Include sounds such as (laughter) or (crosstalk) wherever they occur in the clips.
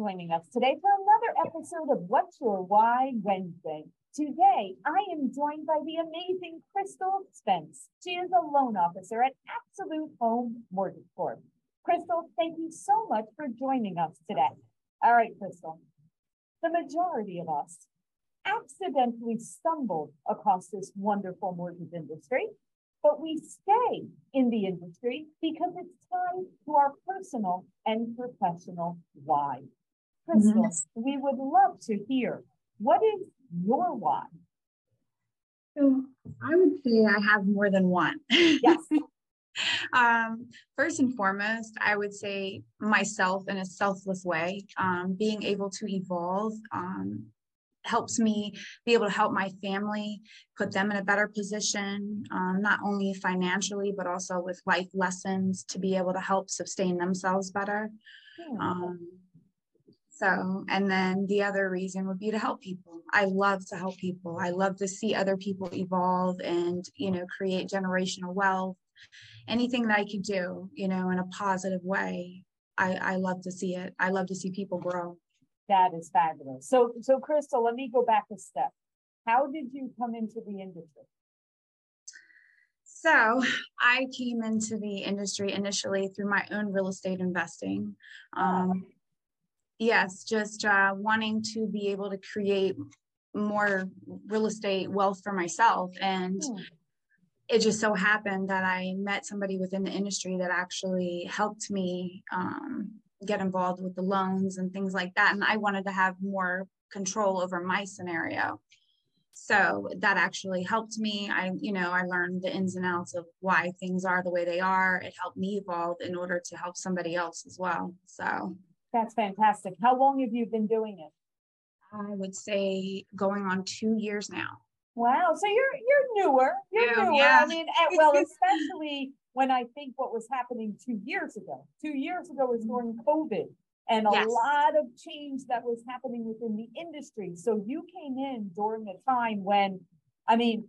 joining us today for another episode of What's Your Why Wednesday. Today, I am joined by the amazing Crystal Spence. She is a loan officer at Absolute Home Mortgage Corp. Crystal, thank you so much for joining us today. All right, Crystal. The majority of us accidentally stumbled across this wonderful mortgage industry, but we stay in the industry because it's tied to our personal and professional why. Crystal, mm-hmm. we would love to hear what is your why? So I would say I have more than one. Yes. (laughs) um, first and foremost, I would say myself in a selfless way, um, being able to evolve um, helps me be able to help my family, put them in a better position, um, not only financially, but also with life lessons to be able to help sustain themselves better. So, and then the other reason would be to help people. I love to help people. I love to see other people evolve and, you know, create generational wealth. Anything that I can do, you know, in a positive way, I, I love to see it. I love to see people grow. That is fabulous. So, so Crystal, let me go back a step. How did you come into the industry? So I came into the industry initially through my own real estate investing. Um, yes, just uh, wanting to be able to create more real estate wealth for myself. And hmm. it just so happened that I met somebody within the industry that actually helped me um, get involved with the loans and things like that. And I wanted to have more control over my scenario. So that actually helped me. I, you know, I learned the ins and outs of why things are the way they are. It helped me evolve in order to help somebody else as well. So that's fantastic. How long have you been doing it? I would say going on two years now. Wow. So you're you're newer. You're yeah, newer. Yeah. I mean, eh, well, (laughs) especially when I think what was happening two years ago. Two years ago was mm-hmm. during COVID and a yes. lot of change that was happening within the industry. So you came in during a time when, I mean,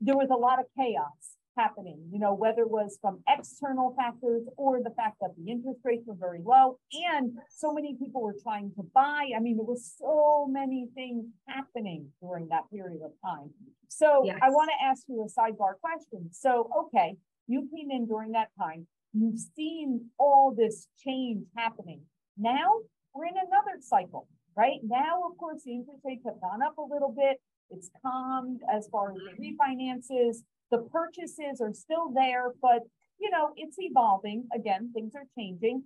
there was a lot of chaos happening, you know, whether it was from external factors or the fact that the interest rates were very low and so many people were trying to buy. I mean, there was so many things happening during that period of time. So yes. I want to ask you a sidebar question. So, okay, you came in during that time, you've seen all this change happening. Now we're in another cycle, right? Now, of course, the interest rates have gone up a little bit. It's calmed as far as the mm-hmm. refinances the purchases are still there, but you know, it's evolving. Again, things are changing.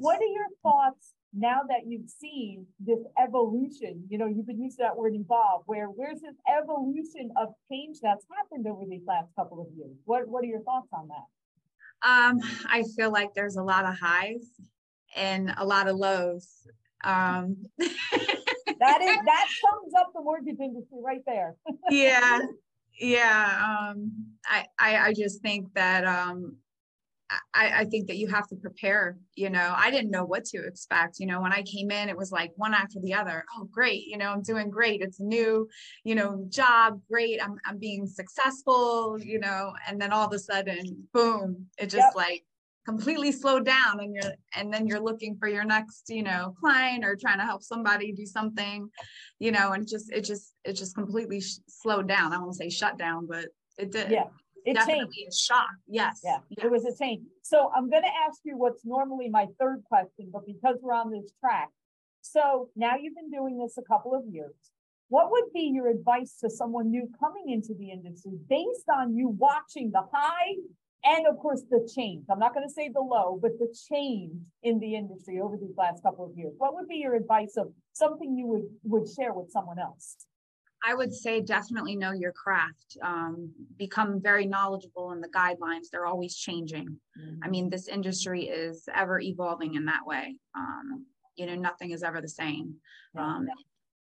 What are your thoughts now that you've seen this evolution? You know, you've been using that word evolve, where where's this evolution of change that's happened over these last couple of years? What what are your thoughts on that? Um, I feel like there's a lot of highs and a lot of lows. Um that is (laughs) that sums up the mortgage industry right there. yeah yeah um I, I i just think that um I, I think that you have to prepare, you know, I didn't know what to expect. You know, when I came in, it was like one after the other. Oh, great. You know, I'm doing great. It's a new, you know, job. Great. I'm, I'm being successful, you know, and then all of a sudden, boom, it just yep. like completely slowed down and you're and then you're looking for your next you know client or trying to help somebody do something you know and just it just it just completely sh- slowed down. I won't say shut down but it did. Yeah. It definitely changed. a shock. Yes. Yeah. Yes. it was a change. So i'm going to ask you what's normally my third question but because we're on this track. So now you've been doing this a couple of years. What would be your advice to someone new coming into the industry based on you watching the high and of course the change. I'm not going to say the low but the change in the industry over these last couple of years. What would be your advice of something you would would share with someone else? I would say definitely know your craft um, become very knowledgeable in the guidelines. They're always changing. Mm-hmm. i mean this industry is ever evolving in that way. Um, you know nothing is ever the same. Um,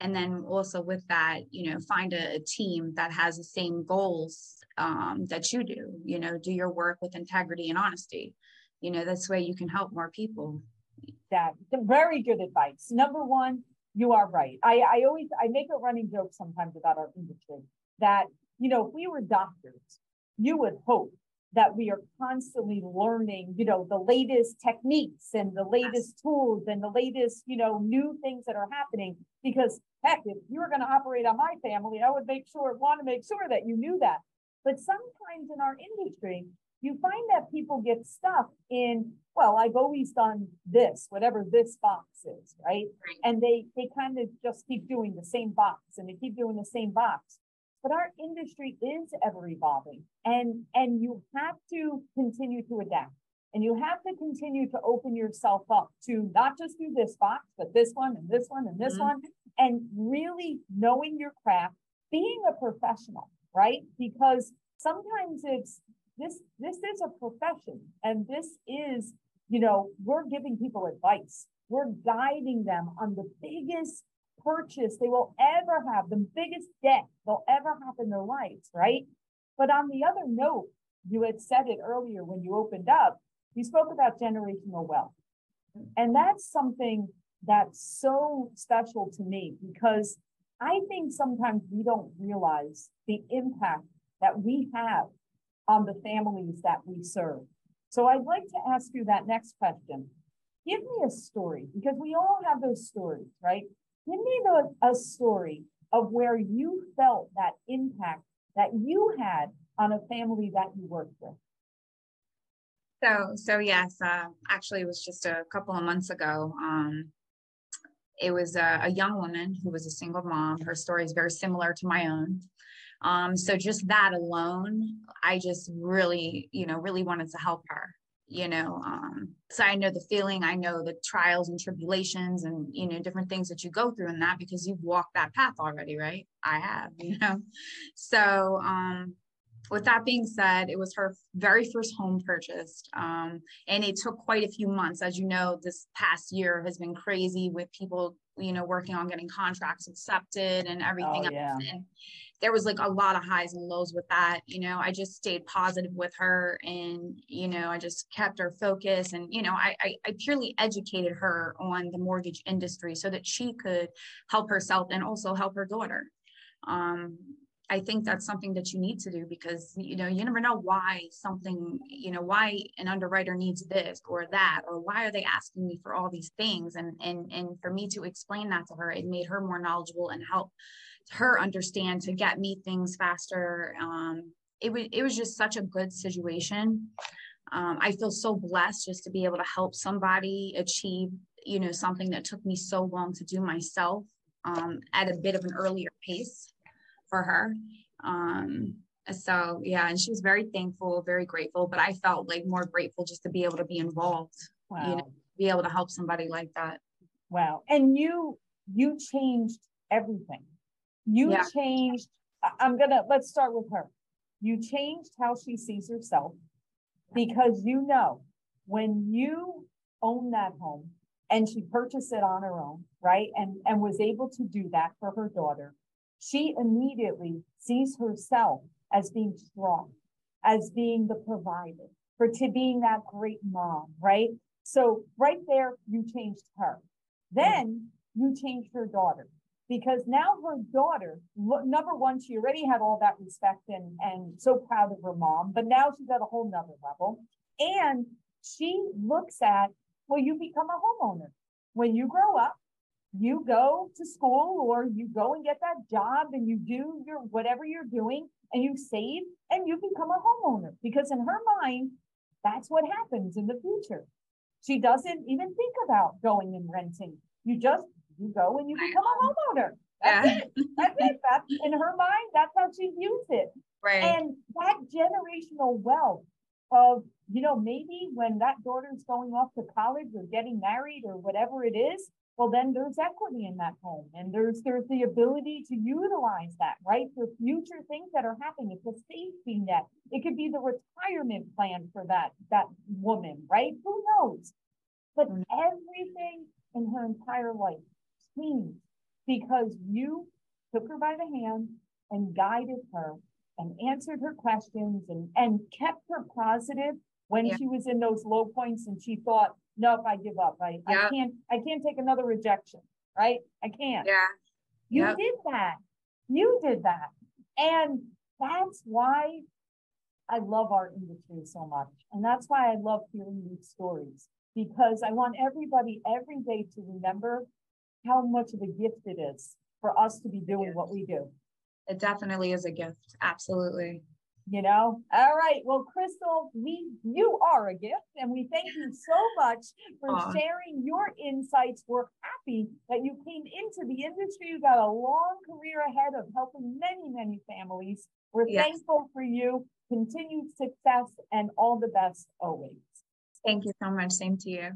and then also with that you know find a, team that has the same goals um, that you do you know do your work with integrity and honesty. You know this way you can help more people. That very good advice. Number one you are right. I i always i make a running joke sometimes about our industry that you know if we were doctors you would hope that we are constantly learning, you know, the latest techniques and the latest tools and the latest, you know, new things that are happening. Because heck, if you were going to operate on my family, I would make sure, want to make sure that you knew that. But sometimes in our industry, you find that people get stuck in, well, I've always done this, whatever this box is, right? right. And they they kind of just keep doing the same box and they keep doing the same box but our industry is ever evolving and and you have to continue to adapt. And you have to continue to open yourself up to not just do this box but this one and this one and this mm-hmm. one and really knowing your craft being a professional right? Because sometimes it's this this is a profession and this is you know we're giving people advice. We're guiding them on the biggest purchase they will ever have, the biggest debt they'll ever have in their lives, right? But on the other note, you had said it earlier when you opened up, you spoke about generational wealth. And that's something that's so special to me because I think sometimes we don't realize the impact that we have on the families that we serve. So I'd like to ask you that next question. Give me a story because we all have those stories, right? Give me the, a story of where you felt that impact that you had on a family that you worked with. So, so yes, uh, actually, it was just a couple of months ago. Um, it was a, a, young woman who was a single mom. Her story is very similar to my own. Um, so just that alone, I just really, you know, really wanted to help her you know um, so i know the feeling i know the trials and tribulations and you know different things that you go through in that because you've walked that path already right? I have you know? So um with that being said it was her very first home purchased um, and it took quite a few months. As you know this past year has been crazy with people you know working on getting contracts accepted and everything oh, yeah. And, there was like a lot of highs and lows with that. You know, I just stayed positive with her and, you know, I just kept her focus and, you know, I, I, I purely educated her on the mortgage industry so that she could help herself and also help her daughter. Um, I think that's something that you need to do because you know you never know why something you know why an underwriter needs this or that or why are they asking me for all these things and and and for me to explain that to her it made her more knowledgeable and help her understand to get me things faster. Um, it was it was just such a good situation. Um, I feel so blessed just to be able to help somebody achieve, you know, something that took me so long to do myself um, at a bit of an earlier pace for her. Um, so yeah, and she was very thankful, very grateful. But I felt like more grateful just to be able to be involved, wow. you know, be able to help somebody like that. Wow! And you you changed everything you yeah. changed, I'm gonna, let's start with her. You changed how she sees herself because you know when you own that home and she purchased it on her own, right? And and was able to do that for her daughter, she immediately sees herself as being strong, as being the provider, for to being that great mom, right? So right there, you changed her. Then you changed her daughter because now her daughter, number one, she already had all that respect and, and so proud of her mom, but now she's at a whole nother level. And she looks at, well, you become a homeowner. When you grow up, you go to school or you go and get that job and you do your whatever you're doing and you save and you become a homeowner because in her mind, that's what happens in the future. She doesn't even think about going and renting. You just you go and you become a homeowner. That's yeah. it. That's it. That's in her mind, that's how she views it. Right. And that generational wealth of, you know, maybe when that daughter's going off to college or getting married or whatever it is, well then there's equity in that home and there's there's the ability to utilize that right for future things that are happening. It's a safety net. It could be the retirement plan for that that woman right? Who knows? But mm-hmm. everything in her entire life changed because you took her by the hand and guided her and answered her questions and, and kept her positive when yeah. she was in those low points and she thought, nope, I give up. I, yeah. I can't, I can't take another rejection. Right. I can't. Yeah. You yep. did that. You did that. And that's why I love our industry so much. And that's why I love hearing these stories because I want everybody every day to remember how much of a gift it is for us to be doing what we do. It definitely is a gift. Absolutely. You know, all right. Well, Crystal, we you are a gift, and we thank you so much for Aww. sharing your insights. We're happy that you came into the industry. You got a long career ahead of helping many, many families. We're yes. thankful for you. Continued success and all the best always. Thank you so much. Same to you.